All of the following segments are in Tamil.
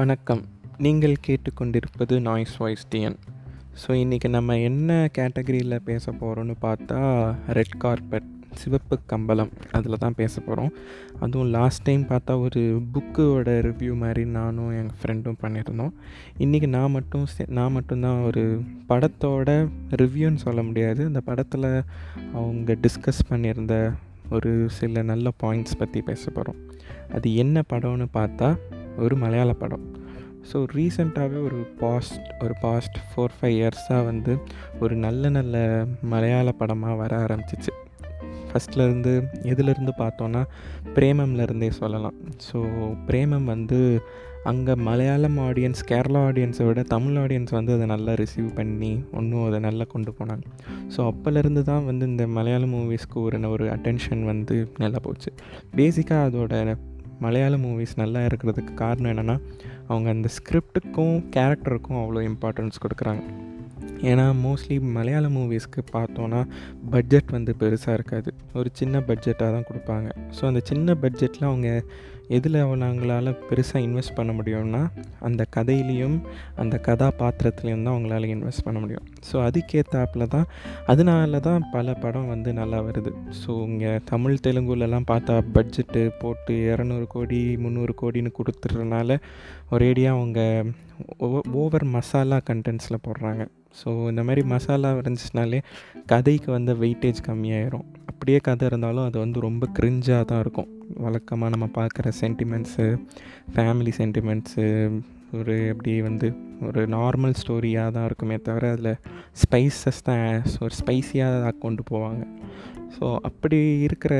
வணக்கம். நீங்கள் கேட்டுக்கொண்டிருப்பது நாய்ஸ் வாய்ஸ் டிஎன் ஸோ இன்றைக்கி நம்ம என்ன கேட்டகரியில் பேச போகிறோன்னு பார்த்தா ரெட் கார்பெட் சிவப்பு கம்பளம் அதில் தான் பேச போகிறோம் அதுவும் லாஸ்ட் டைம் பார்த்தா ஒரு புக்கோட ரிவ்யூ மாதிரி நானும் எங்கள் ஃப்ரெண்டும் பண்ணியிருந்தோம். இன்றைக்கி நான் மட்டும் சே- நான் மட்டும்தான் ஒரு படத்தோட ரிவ்யூன்னு சொல்ல முடியாது. அந்த படத்தில் அவங்க டிஸ்கஸ் பண்ணியிருந்த ஒரு சில நல்ல பாயிண்ட்ஸ் பற்றி பேச போகிறோம் அது என்ன படம்னு பார்த்தா ஒரு மலையாள படம். ஸோ ரீசெண்டாகவே ஒரு பாஸ்ட் ஒரு பாஸ்ட் ஃபோர் ஃபைவ் இயர்ஸாக வந்து ஒரு நல்ல நல்ல மலையாள படமாக வர ஆரம்பிச்சிச்சு. ஃபஸ்ட்லேருந்து எதுலேருந்து பார்த்தோன்னா பிரேமம்லேருந்தே சொல்லலாம். ஸோ பிரேமம் வந்து அங்கே மலையாளம் ஆடியன்ஸ் கேரளா ஆடியன்ஸை விட தமிழ் ஆடியன்ஸ் வந்து அதை நல்லா ரிசீவ் பண்ணி ஒன்றும் அதை நல்லா கொண்டு போனாங்க. ஸோ அப்போலேருந்து தான் வந்து இந்த மலையாள மூவிஸ்க்கு ஒரு ஒரு அட்டென்ஷன் வந்து நல்லா போச்சு. பேசிக்காக அதோட மலையாள மூவிஸ் நல்லா இருக்கிறதுக்கு காரணம் என்னென்னா அவங்க அந்த ஸ்கிரிப்டுக்கும் கேரக்டருக்கும் அவ்வளோ இம்பார்ட்டன்ஸ் கொடுக்குறாங்க. ஏன்னா மோஸ்ட்லி மலையாள மூவிஸ்க்கு பார்த்தோன்னா பட்ஜெட் வந்து பெருசாக இருக்காது. ஒரு சின்ன பட்ஜெட்டாக தான் கொடுப்பாங்க. ஸோ அந்த சின்ன பட்ஜெட்டில் அவங்க எதில் அவங்களால பெருசாக இன்வெஸ்ட் பண்ண முடியும்னா அந்த கதையிலையும் அந்த கதாபாத்திரத்துலேயும் தான் அவங்களால இன்வெஸ்ட் பண்ண முடியும். ஸோ அதுக்கேற்றாப்புல தான் அதனால தான் பல படம் வந்து நல்லா வருது. ஸோ இங்கே தமிழ் தெலுங்குலலாம் பார்த்தா பட்ஜெட்டு போட்டு இரநூறு கோடி முந்நூறு கோடின்னு கொடுத்துட்றதுனால ஒரேடியாக அவங்க ஓவர் மசாலா கண்டென்ட்ஸில் போடுறாங்க. ஸோ இந்த மாதிரி மசாலா இருந்துச்சுனாலே கதைக்கு வந்து வெயிட்டேஜ் கம்மியாயிரும். அப்படியே கதை இருந்தாலும் அது வந்து ரொம்ப கிரிஞ்சாக தான் இருக்கும். வழக்கமாக நம்ம பார்க்குற சென்டிமெண்ட்ஸு ஃபேமிலி சென்டிமெண்ட்ஸு ஒரு அப்படி வந்து ஒரு நார்மல் ஸ்டோரியாக தான் இருக்குமே தவிர அதில் ஸ்பைசஸ் தான் ஒரு ஸ்பைஸியாக கொண்டு போவாங்க. ஸோ அப்படி இருக்கிற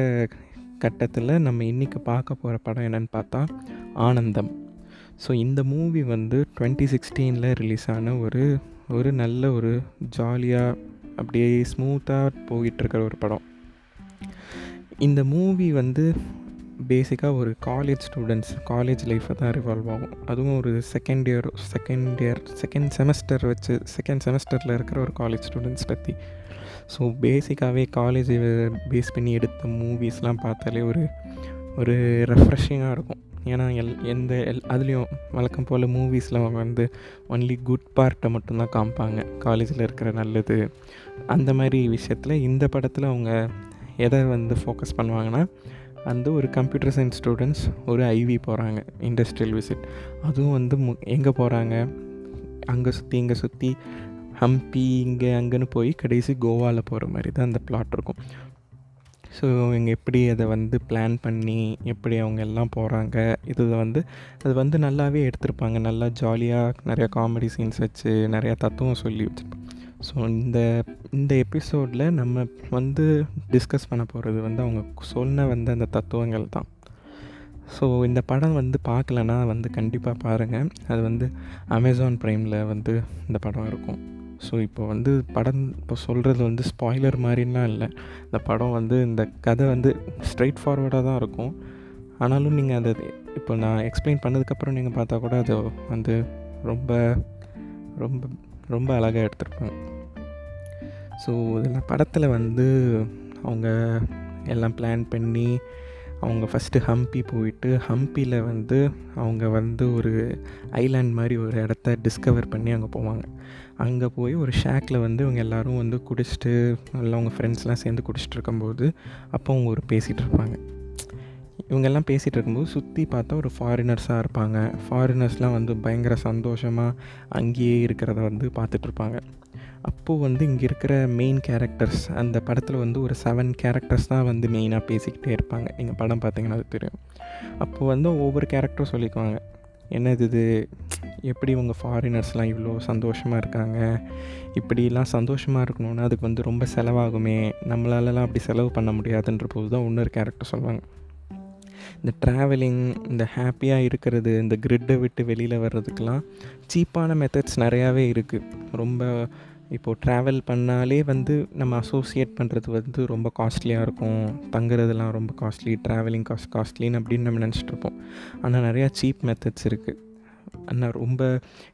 கட்டத்தில் நம்ம இன்றைக்கி பார்க்க போகிற படம் என்னென்னு பார்த்தா ஆனந்தம். ஸோ இந்த மூவி வந்து டுவெண்ட்டி சிக்ஸ்டீனில் ரிலீஸ் ஆன ஒரு ஒரு நல்ல ஒரு ஜாலியாக அப்படியே ஸ்மூத்தாக போயிட்டுருக்கிற ஒரு படம். இந்த மூவி வந்து பேசிக்காக ஒரு காலேஜ் ஸ்டூடெண்ட்ஸ் காலேஜ் லைஃப்பை தான் ரிவால்வ் ஆகும். அதுவும் ஒரு second year second year second semester வச்சு செகண்ட் செமஸ்டரில் இருக்கிற ஒரு காலேஜ் ஸ்டூடெண்ட்ஸ் பற்றி ஸோ பேசிக்காகவே காலேஜை பேஸ் பண்ணி எடுத்த மூவிஸ்லாம் பார்த்தாலே ஒரு ஒரு ரெஃப்ரெஷிங்காக இருக்கும். ஏன்னா எல் எந்த எல் அதுலேயும் வழக்கம் போல் மூவிஸில் வந்து ஒன்லி குட் பார்ட்டை மட்டும்தான் காமிப்பாங்க. காலேஜில் இருக்கிற நல்லது அந்த மாதிரி விஷயத்தில் இந்த படத்தில் அவங்க எதை வந்து ஃபோக்கஸ் பண்ணுவாங்கன்னா வந்து ஒரு கம்ப்யூட்டர் சயின்ஸ் ஸ்டூடெண்ட்ஸ் ஒரு ஐவி போகிறாங்க இண்டஸ்ட்ரியல் விசிட் அதுவும் வந்து மு எங்கே போகிறாங்க அங்கே சுற்றி இங்கே சுற்றி ஹம்பி இங்கே அங்கேன்னு போய் கடைசி கோவாவில் போகிற மாதிரி தான் அந்த பிளாட் இருக்கும். ஸோ இவங்க எப்படி அதை வந்து பிளான் பண்ணி எப்படி அவங்க எல்லாம் போகிறாங்க இது வந்து அது வந்து நல்லாவே எடுத்திருப்பாங்க. நல்லா ஜாலியாக நிறையா காமெடி சீன்ஸ் வச்சு நிறையா தத்துவம் சொல்லி வச்சுருப்பாங்க. ஸோ இந்த இந்த எபிசோடில் நம்ம வந்து டிஸ்கஸ் பண்ண போகிறது வந்து அவங்க சொன்ன வந்து அந்த தத்துவங்கள் தான். ஸோ இந்த படம் வந்து பார்க்கலனா வந்து கண்டிப்பாக பாருங்கள் அது வந்து அமேசான் ப்ரைமில் வந்து இந்த படம் இருக்கும். ஸோ இப்போ வந்து படம் இப்போ சொல்கிறது வந்து ஸ்பாய்லர் மாதிரிலாம் இல்லை. இந்த படம் வந்து இந்த கதை வந்து ஸ்ட்ரைட் ஃபார்வர்டாக தான் இருக்கும். ஆனாலும் நீங்கள் அதை இப்போ நான் எக்ஸ்பிளைன் பண்ணதுக்கப்புறம் நீங்கள் பார்த்தா கூட அது வந்து ரொம்ப ரொம்ப ரொம்ப அழகாக எடுத்திருப்பாங்க. ஸோ இதில் படத்தில் வந்து அவங்க எல்லாம் பிளான் பண்ணி அவங்க ஃபஸ்ட்டு ஹம்பி போயிட்டு ஹம்பியில் வந்து அவங்க வந்து ஒரு ஐலாண்ட் மாதிரி ஒரு இடத்த டிஸ்கவர் பண்ணி அங்கே போவாங்க. அங்கே போய் ஒரு ஷேக்கில் வந்து இவங்க எல்லோரும் வந்து குடிச்சிட்டு எல்லாம் அவங்க ஃப்ரெண்ட்ஸ்லாம் சேர்ந்து குடிச்சிட்டு இருக்கும்போது அப்போ அவங்க ஒரு பேசிகிட்டு இருப்பாங்க. இவங்கெல்லாம் பேசிகிட்டு இருக்கும்போது சுற்றி பார்த்தா ஒரு ஃபாரினர்ஸாக இருப்பாங்க. ஃபாரினர்ஸ்லாம் வந்து பயங்கர சந்தோஷமாக அங்கேயே இருக்கிறத வந்து பார்த்துட்ருப்பாங்க அப்போது வந்து இங்கே இருக்கிற மெயின் கேரக்டர்ஸ் அந்த படத்தில் வந்து ஒரு செவன் கேரக்டர்ஸ் தான் வந்து மெயினாக பேசிக்கிட்டே இருப்பாங்க. நீங்கள் படம் பார்த்தீங்கன்னா அது தெரியும். அப்போது வந்து ஒவ்வொரு கேரக்டரும் சொல்லிக்குவாங்க. என்னது இது? எப்படி உங்கள் ஃபாரினர்ஸ்லாம் இவ்வளோ சந்தோஷமாக இருக்காங்க? இப்படிலாம் சந்தோஷமாக இருக்கணும்னா அதுக்கு வந்து ரொம்ப செலவாகுமே. நம்மளாலலாம் அப்படி செலவு பண்ண முடியாதுன்ற போது தான் இன்னொரு கேரக்டர் சொல்லுவாங்க. இந்த ட்ராவலிங் இந்த ஹாப்பியாக இருக்கிறது இந்த கிரிட்டை விட்டு வெளியில் வர்றதுக்கெலாம் சீப்பான மெத்தட்ஸ் நிறையாவே இருக்குது ரொம்ப இப்போது ட்ராவல் பண்ணாலே வந்து நம்ம அசோசியேட் பண்ணுறது வந்து ரொம்ப காஸ்ட்லியாக இருக்கும். தங்குறதுலாம் ரொம்ப காஸ்ட்லி ட்ராவலிங் காஸ்ட் காஸ்ட்லின்னு அப்படின்னு நம்ம நினச்சிட்ருப்போம் ஆனால் நிறையா சீப் மெத்தட்ஸ் இருக்குது அண்ணா ரொம்ப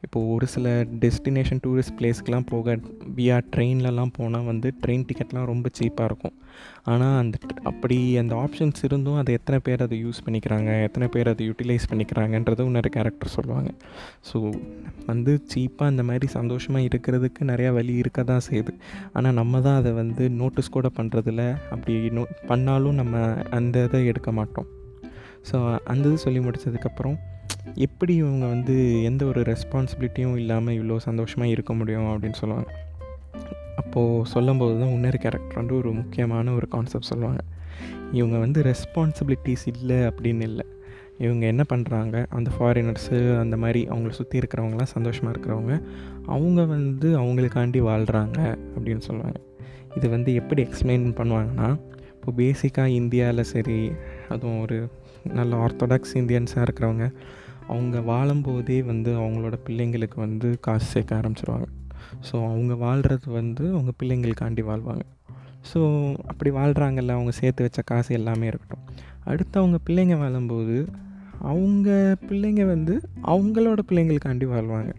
இப்போது ஒரு சில டெஸ்டினேஷன் டூரிஸ்ட் பிளேஸ்க்கெலாம் போக வியா ட்ரெயின்லலாம் போனால் வந்து ட்ரெயின் டிக்கெட்லாம் ரொம்ப சீப்பாக இருக்கும். ஆனால் அந்த அப்படி அந்த ஆப்ஷன்ஸ் இருந்தும் அதை எத்தனை பேர் அதை யூஸ் பண்ணிக்கிறாங்க எத்தனை பேர் அதை யூட்டிலைஸ் பண்ணிக்கிறாங்கன்றது இன்னொரு கேரக்டர் சொல்லுவாங்க. ஸோ வந்து சீப்பாக அந்த மாதிரி சந்தோஷமாக இருக்கிறதுக்கு நிறையா வழி இருக்க தான் செய்யுது. ஆனால் நம்ம தான் அதை வந்து நோட்டீஸ் கூட பண்ணுறதில்ல அப்படி நோ பண்ணாலும் நம்ம அந்த இதை எடுக்க மாட்டோம். ஸோ அந்த இது சொல்லி முடித்ததுக்கப்புறம் எப்படி இவங்க வந்து எந்த ஒரு ரெஸ்பான்சிபிலிட்டியும் இல்லாமல் இவ்வளோ சந்தோஷமாக இருக்க முடியும் அப்படின்னு சொல்லுவாங்க. அப்போது சொல்லும்போது தான் இன்னொரு கேரக்டர் வந்து ஒரு முக்கியமான ஒரு கான்செப்ட் சொல்லுவாங்க. இவங்க வந்து ரெஸ்பான்சிபிலிட்டிஸ் இல்லை அப்படின்னு இல்லை. இவங்க என்ன பண்ணுறாங்க அந்த ஃபாரினர்ஸு அந்த மாதிரி அவங்கள சுற்றி இருக்கிறவங்களாம் சந்தோஷமாக இருக்கிறவங்க அவங்க வந்து அவங்களுக்காண்டி வாழ்கிறாங்க அப்படின்னு சொல்லுவாங்க. இது வந்து எப்படி எக்ஸ்பிளைன் பண்ணுவாங்கன்னா இப்போ பேசிக்காக இந்தியாவில் சரி அதுவும் ஒரு நல்ல ஆர்த்தடாக்ஸ் இந்தியன்ஸாக இருக்கிறவங்க அவங்க வாழும்போதே வந்து அவங்களோட பிள்ளைங்களுக்கு வந்து காசு சேர்க்க ஆரம்பிச்சிருவாங்க. ஸோ அவங்க வாழ்கிறது வந்து அவங்க பிள்ளைங்களுக்காண்டி வாழ்வாங்க. ஸோ அப்படி வாழ்கிறாங்கல்ல அவங்க சேர்த்து வச்ச காசு எல்லாமே இருக்கட்டும். அடுத்து அவங்க பிள்ளைங்க வாழும்போது அவங்க பிள்ளைங்க வந்து அவங்களோட பிள்ளைங்களுக்காண்டி வாழ்வாங்க.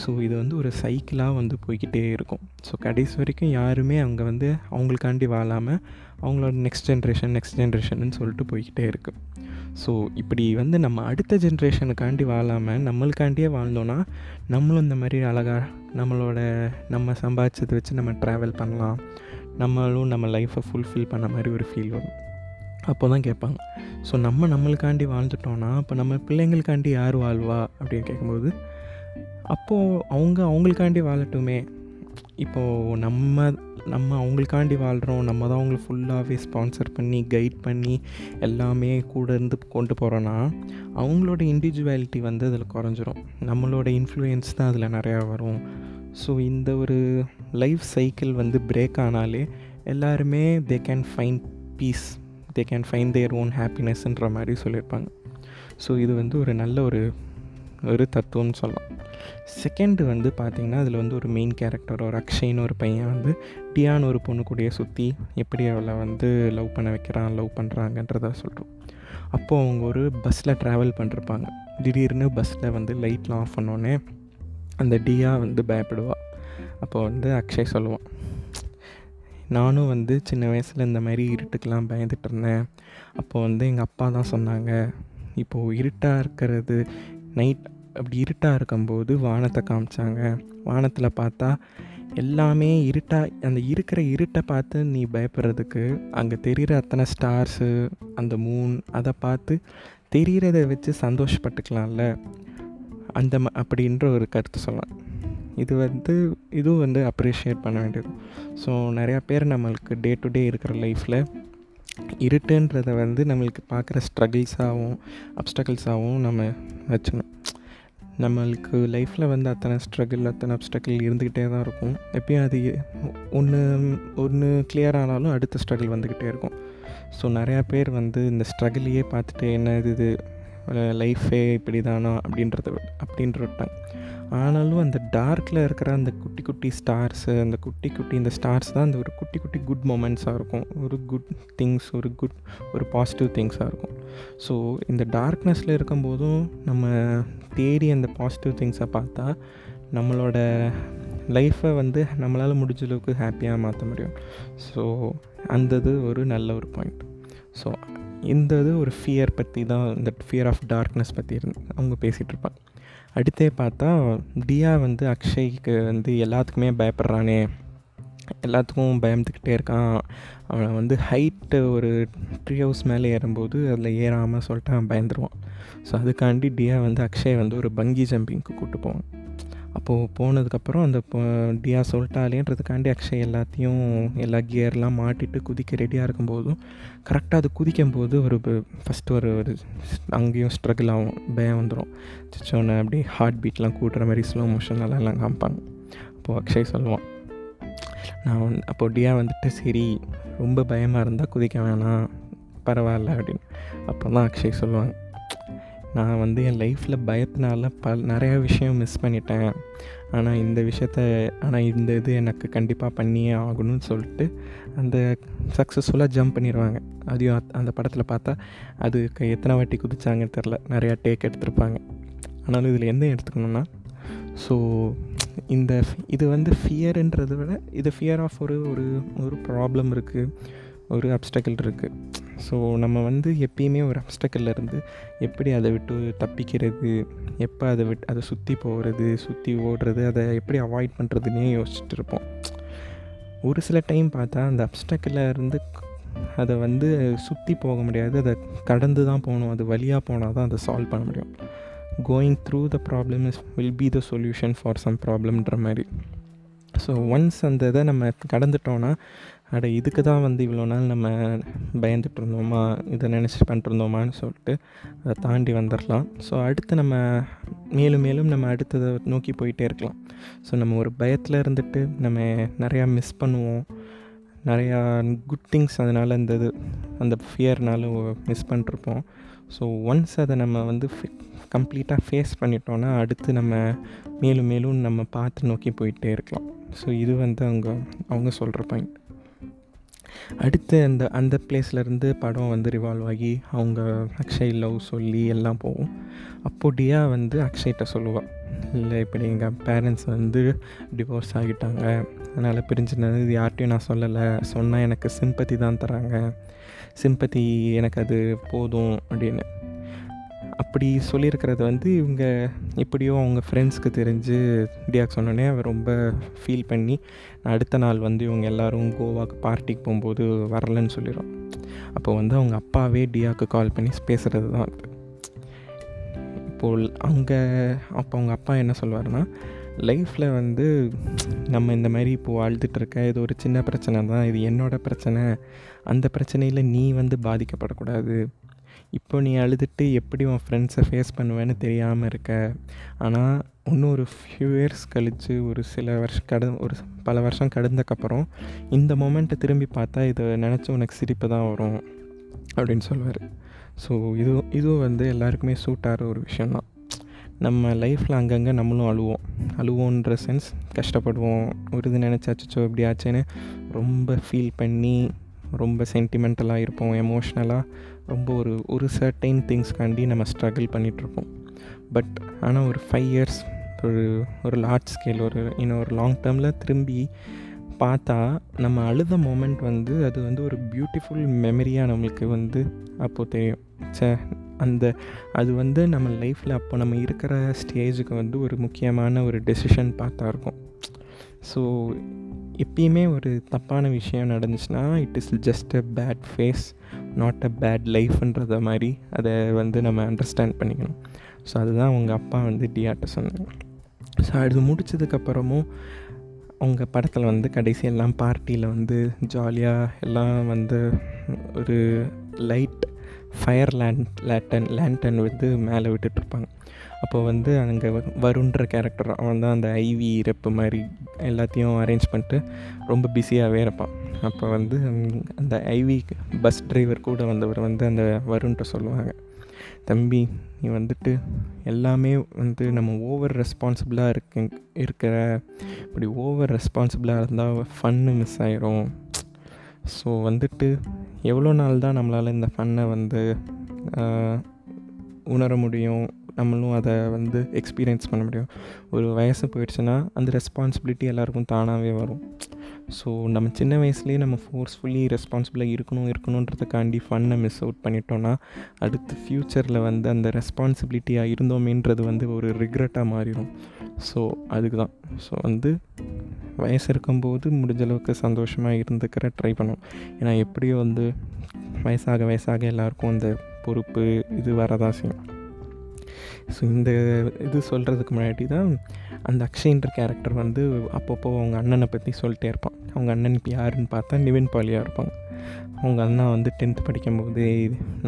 ஸோ இது வந்து ஒரு சைக்கிளாக வந்து போய்கிட்டே இருக்கும். ஸோ கடைசி வரைக்கும் யாருமே அவங்க வந்து அவங்களுக்காண்டி வாழாமல் அவங்களோட நெக்ஸ்ட் ஜென்ரேஷன் நெக்ஸ்ட் ஜென்ரேஷன் சொல்லிட்டு போய்கிட்டே இருக்குது ஸோ இப்படி வந்து நம்ம அடுத்த ஜென்ரேஷனுக்காண்டி வாழாமல் நம்மளுக்காண்டியே வாழ்ந்தோன்னா நம்மளும் இந்த மாதிரி அழகாக நம்மளோட நம்ம சம்பாதிச்சதை வச்சு நம்ம ட்ராவல் பண்ணலாம். நம்மளும் நம்ம லைஃப்பை ஃபுல்ஃபில் பண்ண மாதிரி ஒரு ஃபீல் வரும். அப்போ தான் கேட்பாங்க. ஸோ நம்ம நம்மளுக்காண்டி வாழ்ந்துட்டோன்னா அப்போ நம்ம பிள்ளைங்களுக்காண்டி யார் வாழ்வா? அப்படின்னு கேட்கும்போது அப்போது அவங்க அவங்களுக்காண்டி வாழட்டுமே இப்போது நம்ம நம்ம அவங்களுக்காண்டி வாழ்கிறோம் நம்ம தான் அவங்களை ஃபுல்லாகவே ஸ்பான்சர் பண்ணி கைட் பண்ணி எல்லாமே கூட இருந்து கொண்டு போகிறோன்னா அவங்களோட இண்டிவிஜுவாலிட்டி வந்து அதில் குறைஞ்சிரும். நம்மளோட இன்ஃப்ளூயன்ஸ் தான் அதில் நிறையா வரும். ஸோ இந்த ஒரு லைஃப் சைக்கிள் வந்து பிரேக் ஆனாலே எல்லாருமே they can find peace they can find their own ஹாப்பினஸ்ன்ற மாதிரி சொல்லியிருப்பாங்க. ஸோ இது வந்து ஒரு நல்ல ஒரு ஒரு தத்துவம்னு சொல்லலாம். செகண்டு வந்து பார்த்திங்கன்னா அதில் வந்து ஒரு மெயின் கேரக்டர் ஒரு அக்ஷய்னு ஒரு பையன் வந்து டியான்னு ஒரு பொண்ணு கூடயே சுற்றி எப்படி அவளை வந்து லவ் பண்ண வைக்கிறான் லவ் பண்ணுறாங்கன்றத சொல்கிறோம் அப்போது அவங்க ஒரு பஸ்ஸில் ட்ராவல் பண்ணிருப்பாங்க. திடீர்னு பஸ்ஸில் வந்து லைட்லாம் ஆஃப் பண்ணோன்னே அந்த டியா வந்து பயப்படுவாள் அப்போ வந்து அக்ஷய் சொல்லுவான் நானும் வந்து சின்ன வயசில் இந்த மாதிரி இருட்டுக்கெலாம் பயந்துட்டு இருந்தேன். அப்போ வந்து எங்கள் அப்பா தான் சொன்னாங்க இப்போது இருட்டாக இருக்கிறது நைட் அப்படி இருட்டாக இருக்கும்போது வானத்தை காமிச்சாங்க. வானத்தில் பார்த்தா எல்லாமே இருட்டாக அந்த இருக்கிற இருட்டை பார்த்து நீ பயப்படுறதுக்கு அங்கே தெரிகிற அத்தனை ஸ்டார்ஸு அந்த மூன் அதை பார்த்து தெரிகிறத வச்சு சந்தோஷப்பட்டுக்கலாம்ல. அந்த ம அப்படின்ற ஒரு கருத்து சொல்லலாம். இது வந்து இதுவும் வந்து அப்ரிஷியேட் பண்ண வேண்டியது. ஸோ நிறையா பேர் நம்மளுக்கு டே டு டே இருக்கிற லைஃப்பில் இருட்டுன்றதை வந்து நம்மளுக்கு பார்க்குற ஸ்ட்ரகிள்ஸாகவும் அப்டக்கிள்ஸாகவும் நம்ம வச்சுக்கணும். நம்மளுக்கு லைஃப்பில் வந்து அத்தனை ஸ்ட்ரகிள் அத்தனை ஸ்ட்ரகிள் இருந்துக்கிட்டே தான் இருக்கும். எப்பயும் அது ஒன்று ஒன்று கிளியர் ஆனாலும் அடுத்த ஸ்ட்ரகிள் வந்துக்கிட்டே இருக்கும். ஸோ நிறையா பேர் வந்து இந்த ஸ்ட்ரகிளையே பார்த்துட்டு என்ன இது லைஃபே இப்படி தானா அப்படின்றத அப்படின்ற விட்டாங்க ஆனாலும் அந்த டார்க்கில் இருக்கிற அந்த குட்டி குட்டி ஸ்டார்ஸு அந்த குட்டி குட்டி இந்த ஸ்டார்ஸ் தான் அந்த ஒரு குட்டி குட்டி குட் மூமெண்ட்ஸாக இருக்கும். ஒரு குட் திங்ஸ் ஒரு குட் ஒரு பாசிட்டிவ் திங்ஸாக இருக்கும். ஸோ இந்த டார்க்னஸில் இருக்கும்போதும் நம்ம தேடி அந்த பாசிட்டிவ் திங்ஸை பார்த்தா நம்மளோட லைஃப்பை வந்து நம்மளால் முடிஞ்ச அளவுக்கு ஹாப்பியாக மாற்ற முடியும். ஸோ அந்த இது ஒரு நல்ல ஒரு பாயிண்ட் ஸோ இந்த இது ஒரு ஃபியர் பற்றி தான் இந்த ஃபியர் ஆஃப் டார்க்னஸ் பற்றி இருந்து அவங்க பேசிகிட்டு இருப்பாங்க. அடுத்தே பார்த்தா டியா வந்து அக்ஷய்க்கு வந்து எல்லாத்துக்குமே பயப்படுறானே. எல்லாத்துக்கும் பயந்துக்கிட்டே இருக்கான். அவன் வந்து ஹைட்டு ஒரு ட்ரீ ஹவுஸ் மேலே ஏறும்போது அதில் ஏறாமல் சொல்லிட்டு அவன் பயந்துருவான். ஸோ அதுக்காண்டி டியா வந்து அக்ஷய் வந்து ஒரு பங்கி ஜம்பிங்க்கு கூப்பிட்டு போவான். அப்போது போனதுக்கப்புறம் அந்த டியா சொல்லிட்டாலேன்றதுக்காண்டி அக்ஷய் எல்லாத்தையும் எல்லா கியர்லாம் மாட்டிட்டு குதிக்க ரெடியாக இருக்கும்போதும் கரெக்டாக அது குதிக்கும் போது ஒரு ஃபஸ்ட்டு ஒரு ஒரு அங்கேயும் ஸ்ட்ரகிள் ஆகும் பயம் வந்துடும் சிச்சோன்னு அப்படி ஹார்ட் பீட்லாம் கூட்டுற மாதிரி ஸ்லோ மோஷன்லாம் எல்லாம் காமிப்பாங்க. அப்போது அக்ஷய் சொல்லுவான் நான் வந்து அப்போது டியா வந்துட்டு சரி ரொம்ப பயமாக இருந்தால் குதிக்க வேணாம் பரவாயில்ல அப்படின்னு. அப்போ தான் அக்ஷய் சொல்லுவாங்க நான் வந்து என் லைஃப்பில் பயத்தினால பல் நிறையா விஷயம் மிஸ் பண்ணிட்டேன். ஆனால் இந்த விஷயத்த ஆனால் இந்த இது எனக்கு கண்டிப்பாக பண்ணியே ஆகணும்னு சொல்லிட்டு அந்த சக்ஸஸ்ஃபுல்லாக ஜம்ப் பண்ணிடுவாங்க அதையும் அந்த படத்தில் பார்த்தா அதுக்கு எத்தனை வாட்டி குதிச்சாங்கன்னு தெரில நிறையா டேக் எடுத்திருப்பாங்க. ஆனாலும் இதில் எந்த எடுத்துக்கணுன்னா ஸோ இந்த இது வந்து ஃபியருன்றதை விட இது ஃபியர் ஆஃப் ஒரு ஒரு ஒரு ப்ராப்ளம் இருக்குது ஒரு அப்டக்கிள் இருக்குது ஸோ நம்ம வந்து எப்பயுமே ஒரு அப்டக்கிளில் இருந்து எப்படி அதை விட்டு தப்பிக்கிறது எப்போ அதை விட்டு அதை சுற்றி போகிறது சுற்றி ஓடுறது அதை எப்படி அவாய்ட் பண்ணுறதுனே யோசிச்சுட்டு இருப்போம். ஒரு சில டைம் பார்த்தா அந்த அப்டக்கிளில் இருந்து அதை வந்து சுற்றி போக முடியாது. அதை கடந்து தான் போகணும். அது வழியாக போனால் தான் அதை சால்வ் பண்ண முடியும். Going through the problem is will be the solution for some ப்ராப்ளம்ன்ற மாதிரி. ஸோ ஒன்ஸ் அந்த இதை நம்ம கடந்துட்டோன்னா அட இதுக்கு தான் வந்து இவ்வளோ நாள் நம்ம பயந்துட்டு இருந்தோமா இதை நினச்சி பண்ணிருந்தோமான்னு சொல்லிட்டு அதை தாண்டி வந்துடலாம். ஸோ அடுத்து நம்ம மேலும் மேலும் நம்ம அடுத்ததை நோக்கி போயிட்டே இருக்கலாம். ஸோ நம்ம ஒரு பயத்தில் இருந்துட்டு நம்ம நிறையா மிஸ் பண்ணுவோம். நிறையா குட் திங்ஸ் அதனால் அந்த இது அந்த ஃபியர்னால் மிஸ் பண்ணிருப்போம் ஸோ ஒன்ஸ் அதை நம்ம வந்து கம்ப்ளீட்டாக ஃபேஸ் பண்ணிட்டோன்னா அடுத்து நம்ம மேலும் மேலும் நம்ம பார்த்து நோக்கி போயிட்டே இருக்கலாம். ஸோ இது வந்து அவங்க அவங்க சொல்கிற பாயிண்ட் அடுத்து அந்த அந்த பிளேஸ்லேருந்து படம் வந்து ரிவால்வ் ஆகி அவங்க அக்ஷய் லவ் சொல்லி எல்லாம் போகும். அப்போ டியா வந்து அக்ஷய்கிட்ட சொல்லுவாள் இல்லை இப்படி எங்கள் பேரண்ட்ஸ் வந்து டிவோர்ஸ் ஆகிட்டாங்க. அதனால் பிரிஞ்சிருந்தது இது யார்ட்டையும் நான் சொல்லலை. சொன்னால் எனக்கு சிம்பத்தி தான் தராங்க. சிம்பத்தி எனக்கு அது போதும் அப்படின்னு. அப்படி சொல்லியிருக்கிறது வந்து இவங்க எப்படியோ அவங்க ஃப்ரெண்ட்ஸ்க்கு தெரிஞ்சு டியாக் சொன்னோடனே அவர் ரொம்ப ஃபீல் பண்ணி அடுத்த நாள் வந்து இவங்க எல்லோரும் கோவாக்கு பார்ட்டிக்கு போகும்போது வரலன்னு சொல்லிடும் அப்போ வந்து அவங்க அப்பாவே டியாக்கு கால் பண்ணி பேசுகிறது தான் இப்போது அங்கே அப்போ அவங்க அப்பா என்ன சொல்வார்னா லைஃப்பில் வந்து நம்ம இந்த மாதிரி இப்போது வாழ்ந்துட்டுருக்க இது ஒரு சின்ன பிரச்சனை தான் இது என்னோடய பிரச்சனை அந்த பிரச்சனையில் நீ வந்து பாதிக்கப்படக்கூடாது இப்போ நீ அழுதுட்டு எப்படி உன் ஃப்ரெண்ட்ஸை ஃபேஸ் பண்ணுவேன்னு தெரியாமல் இருக்க? ஆனால் இன்னும் ஒரு ஃபியூ இயர்ஸ் கழித்து ஒரு சில வருஷம் கட ஒரு பல வருஷம் கடந்தக்கப்புறம் இந்த மொமெண்ட்டை திரும்பி பார்த்தா இதை நினச்சி உனக்கு சிரிப்பு தான் வரும் அப்படின்னு சொல்லுவார் ஸோ இது இதுவும் வந்து எல்லாருக்குமே சூட் ஆகிற ஒரு விஷயந்தான் நம்ம லைஃப்பில் அங்கங்கே நம்மளும் அழுவோம். அழுவோன்ற சென்ஸ் கஷ்டப்படுவோம். ஒரு இது நினச்சாச்சோ இப்படி ஆச்சுன்னு ரொம்ப ஃபீல் பண்ணி ரொம்ப சென்டிமெண்டலாக இருப்போம் எமோஷ்னலாக ரொம்ப ஒரு ஒரு சர்டைன் திங்ஸ்க்காண்டி நம்ம ஸ்ட்ரகிள் பண்ணிகிட்ருப்போம் பட் ஆனால் ஒரு ஃபைவ் இயர்ஸ் ஒரு ஒரு லார்ஜ் ஸ்கேல் ஒரு இன்னும் ஒரு லாங் டேர்மில் திரும்பி பார்த்தா நம்ம அழுத மோமெண்ட் வந்து அது வந்து ஒரு பியூட்டிஃபுல் மெமரியாக நம்மளுக்கு வந்து அப்போது தெரியும். சே அந்த அது வந்து நம்ம லைஃப்பில் அப்போ நம்ம இருக்கிற ஸ்டேஜுக்கு வந்து ஒரு முக்கியமான ஒரு டெசிஷன் பார்த்தா இருக்கும். ஸோ எப்பயுமே ஒரு தப்பான விஷயம் நடந்துச்சுன்னா it is just a bad phase not a bad லைஃப்ன்றத மாதிரி அதை வந்து நம்ம அண்டர்ஸ்டாண்ட் பண்ணிக்கணும். ஸோ அதுதான் அவங்க அப்பா வந்து டிஆர்ட்ட சொன்னாங்க. ஸோ அது முடித்ததுக்கப்புறமும் அவங்க படத்தில் வந்து கடைசி எல்லாம் பார்ட்டியில் வந்து ஜாலியாக எல்லாம் வந்து ஒரு light fire land lantern lantern வந்து மேலே விட்டுட்ருப்பாங்க அப்போ வந்து அங்கே வருண்ற கேரக்டர் அவன் தான் அந்த ஐவி ரெப்பு மாதிரி எல்லாத்தையும் அரேஞ்ச் பண்ணிட்டு ரொம்ப பிஸியாகவே இருப்பான். அப்போ வந்து அந்த ஐவி பஸ் டிரைவர் கூட வந்தவர் வந்து அந்த வருண்ட்ட சொல்லுவாங்க. தம்பி நீ வந்துட்டு எல்லாமே வந்து நம்ம ஓவர் ரெஸ்பான்சிபிளாக இருக்கு இருக்கிற இப்படி ஓவர் ரெஸ்பான்சிபிளாக இருந்தால் ஃபன்னு மிஸ் ஆயிரும். ஸோ வந்துட்டு எவ்வளோ நாள் தான் நம்மளால் இந்த ஃபன்னை வந்து உணர முடியும்? நம்மளும் அதை வந்து எக்ஸ்பீரியன்ஸ் பண்ண முடியும். ஒரு வயசு போயிடுச்சுன்னா அந்த ரெஸ்பான்சிபிலிட்டி எல்லாருக்கும் தானாகவே வரும். ஸோ நம்ம சின்ன வயசுலேயே நம்ம ஃபோர்ஸ்ஃபுல்லி ரெஸ்பான்சிபிளாக இருக்கணும் இருக்கணுன்றதுக்காண்டி ஃபன்னை மிஸ் அவுட் பண்ணிட்டோன்னா அடுத்து ஃப்யூச்சரில் வந்து அந்த ரெஸ்பான்சிபிலிட்டியாக இருந்தோமேன்றது வந்து ஒரு ரிக்ரெட்டாக மாறிடும் ஸோ அதுக்கு தான் ஸோ வந்து வயசு இருக்கும்போது முடிஞ்ச அளவுக்கு சந்தோஷமாக இருந்துக்கிற ட்ரை பண்ணும். ஏன்னா எப்படியோ வந்து வயசாக வயசாக எல்லாருக்கும் அந்த பொறுப்பு இது வரதான் செய்யும். ஸோ இந்த இது சொல்கிறதுக்கு முன்னாடி தான் அந்த அக்ஷய்ன்ற கேரக்டர் வந்து அப்பப்போ அவங்க அண்ணனை பற்றி சொல்லிட்டே இருப்பான். அவங்க அண்ணன் இப்போ யாருன்னு பார்த்தா நிவின் பாலியாக இருப்பாங்க. அவங்க அண்ணா வந்து டென்த்து படிக்கும்போதே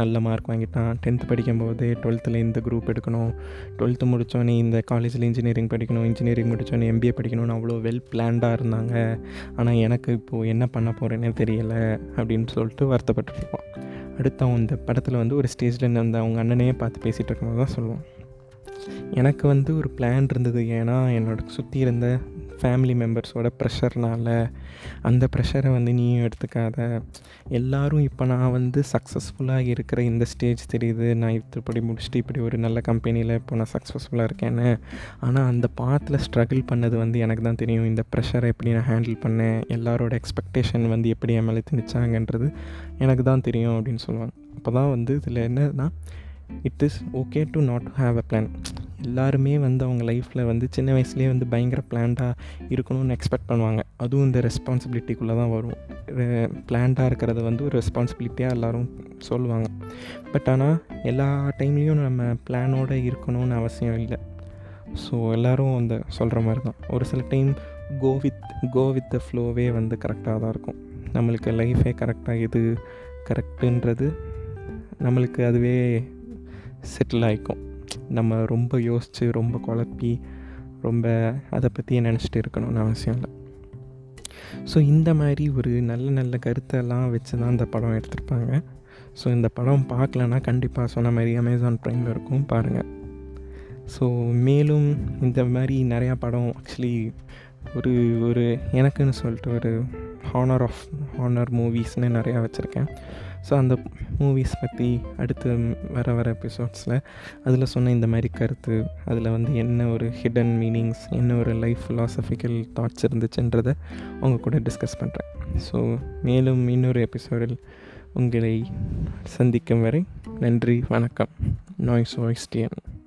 நல்ல மார்க் வாங்கிட்டான். டென்த்து படிக்கும்போதே டுவெல்த்தில் இந்த குரூப் எடுக்கணும். டுவெல்த்து முடித்தோடனே இந்த காலேஜில் இன்ஜினியரிங் படிக்கணும். இன்ஜினியரிங் முடித்தோடனே எம்பிஏ படிக்கணும்னு அவ்வளோ வெல் பிளான்டாக இருந்தாங்க. ஆனால் எனக்கு இப்போது என்ன பண்ண போகிறேன்னே தெரியலை அப்படின்னு சொல்லிட்டு வருத்தப்பட்டுருப்பான் அடுத்து அவன் இந்த படத்தில் வந்து ஒரு ஸ்டேஜில் அந்த அவங்க அண்ணனையே பார்த்து பேசிகிட்டு இருக்கும்போது தான் சொல்லுவான். எனக்கு வந்து ஒரு பிளான் இருந்தது. ஏன்னா என்னோட சுற்றி இருந்த ஃபேமிலி மெம்பர்ஸோட ப்ரெஷர்னால் அந்த ப்ரெஷரை வந்து நீயும் எடுத்துக்காத. எல்லோரும் இப்போ நான் வந்து சக்ஸஸ்ஃபுல்லாக இருக்கிற இந்த ஸ்டேஜ் தெரியுது. நான் இப்படி முடிச்சுட்டு இப்படி ஒரு நல்ல கம்பெனியில் இப்போ நான் சக்ஸஸ்ஃபுல்லாக இருக்கேன்னு. ஆனால் அந்த பாத்தில் ஸ்ட்ரகிள் பண்ணது வந்து எனக்கு தான் தெரியும். இந்த ப்ரெஷரை எப்படி நான் ஹேண்டில் பண்ணேன்? எல்லாரோட எக்ஸ்பெக்டேஷன் வந்து எப்படி என் மேலே திணிச்சாங்கன்றது எனக்கு தான் தெரியும் அப்படின்னு சொல்லுவாங்க. அப்போ தான் வந்து இதில் என்னன்னா it is okay to not have a plan எல்லாருமே வந்து அவங்க லைஃப்பில் வந்து சின்ன வயசுலேயே வந்து பயங்கர பிளான்டாக இருக்கணும்னு எக்ஸ்பெக்ட் பண்ணுவாங்க. அதுவும் இந்த ரெஸ்பான்சிபிலிட்டிக்குள்ளே தான் வரும். பிளான்டாக இருக்கிறத வந்து ஒரு ரெஸ்பான்சிபிலிட்டியாக எல்லோரும் சொல்லுவாங்க. பட் ஆனால் எல்லா டைம்லேயும் நம்ம பிளானோடு இருக்கணும்னு அவசியம் இல்லை. ஸோ எல்லோரும் அந்த சொல்கிற மாதிரி தான். ஒரு சில time go with go with the ஃப்ளோவே வந்து கரெக்டாக தான் இருக்கும். நம்மளுக்கு லைஃபே கரெக்டாக எது கரெக்டுன்றது நம்மளுக்கு அதுவே செட்டில் ஆகிக்கும் நம்ம ரொம்ப யோசித்து ரொம்ப குழப்பி ரொம்ப அதை பற்றியே நினச்சிட்டு இருக்கணும்னு அவசியம் இல்லை. ஸோ இந்த மாதிரி ஒரு நல்ல நல்ல கருத்தெல்லாம் வச்சு தான் இந்த படம் எடுத்திருப்பாங்க. ஸோ இந்த படம் பார்க்கலன்னா கண்டிப்பாக சொன்ன மாதிரி அமேசான் ப்ரைமில் இருக்கும் பாருங்கள் ஸோ மேலும் இந்த மாதிரி நிறையா படம் ஆக்சுவலி ஒரு ஒரு எனக்குன்னு சொல்லிட்டு ஒரு ஹானர் ஆஃப் ஹானர் மூவிஸ்னு நிறையா வச்சுருக்கேன். ஸோ அந்த மூவிஸ் பற்றி அடுத்து வர வர எபிசோட்ஸில் அதில் சொன்ன இந்த மாதிரி கருத்து அதில் வந்து என்ன ஒரு ஹிடன் மீனிங்ஸ் என்ன ஒரு லைஃப் ஃபிலாசபிக்கல் தாட்ஸ் இருந்துச்சுன்றதை உங்கள் கூட டிஸ்கஸ் பண்ணுறேன் ஸோ மேலும் இன்னொரு எபிசோடில் உங்களை சந்திக்கும் வரை நன்றி வணக்கம். Noise voice TN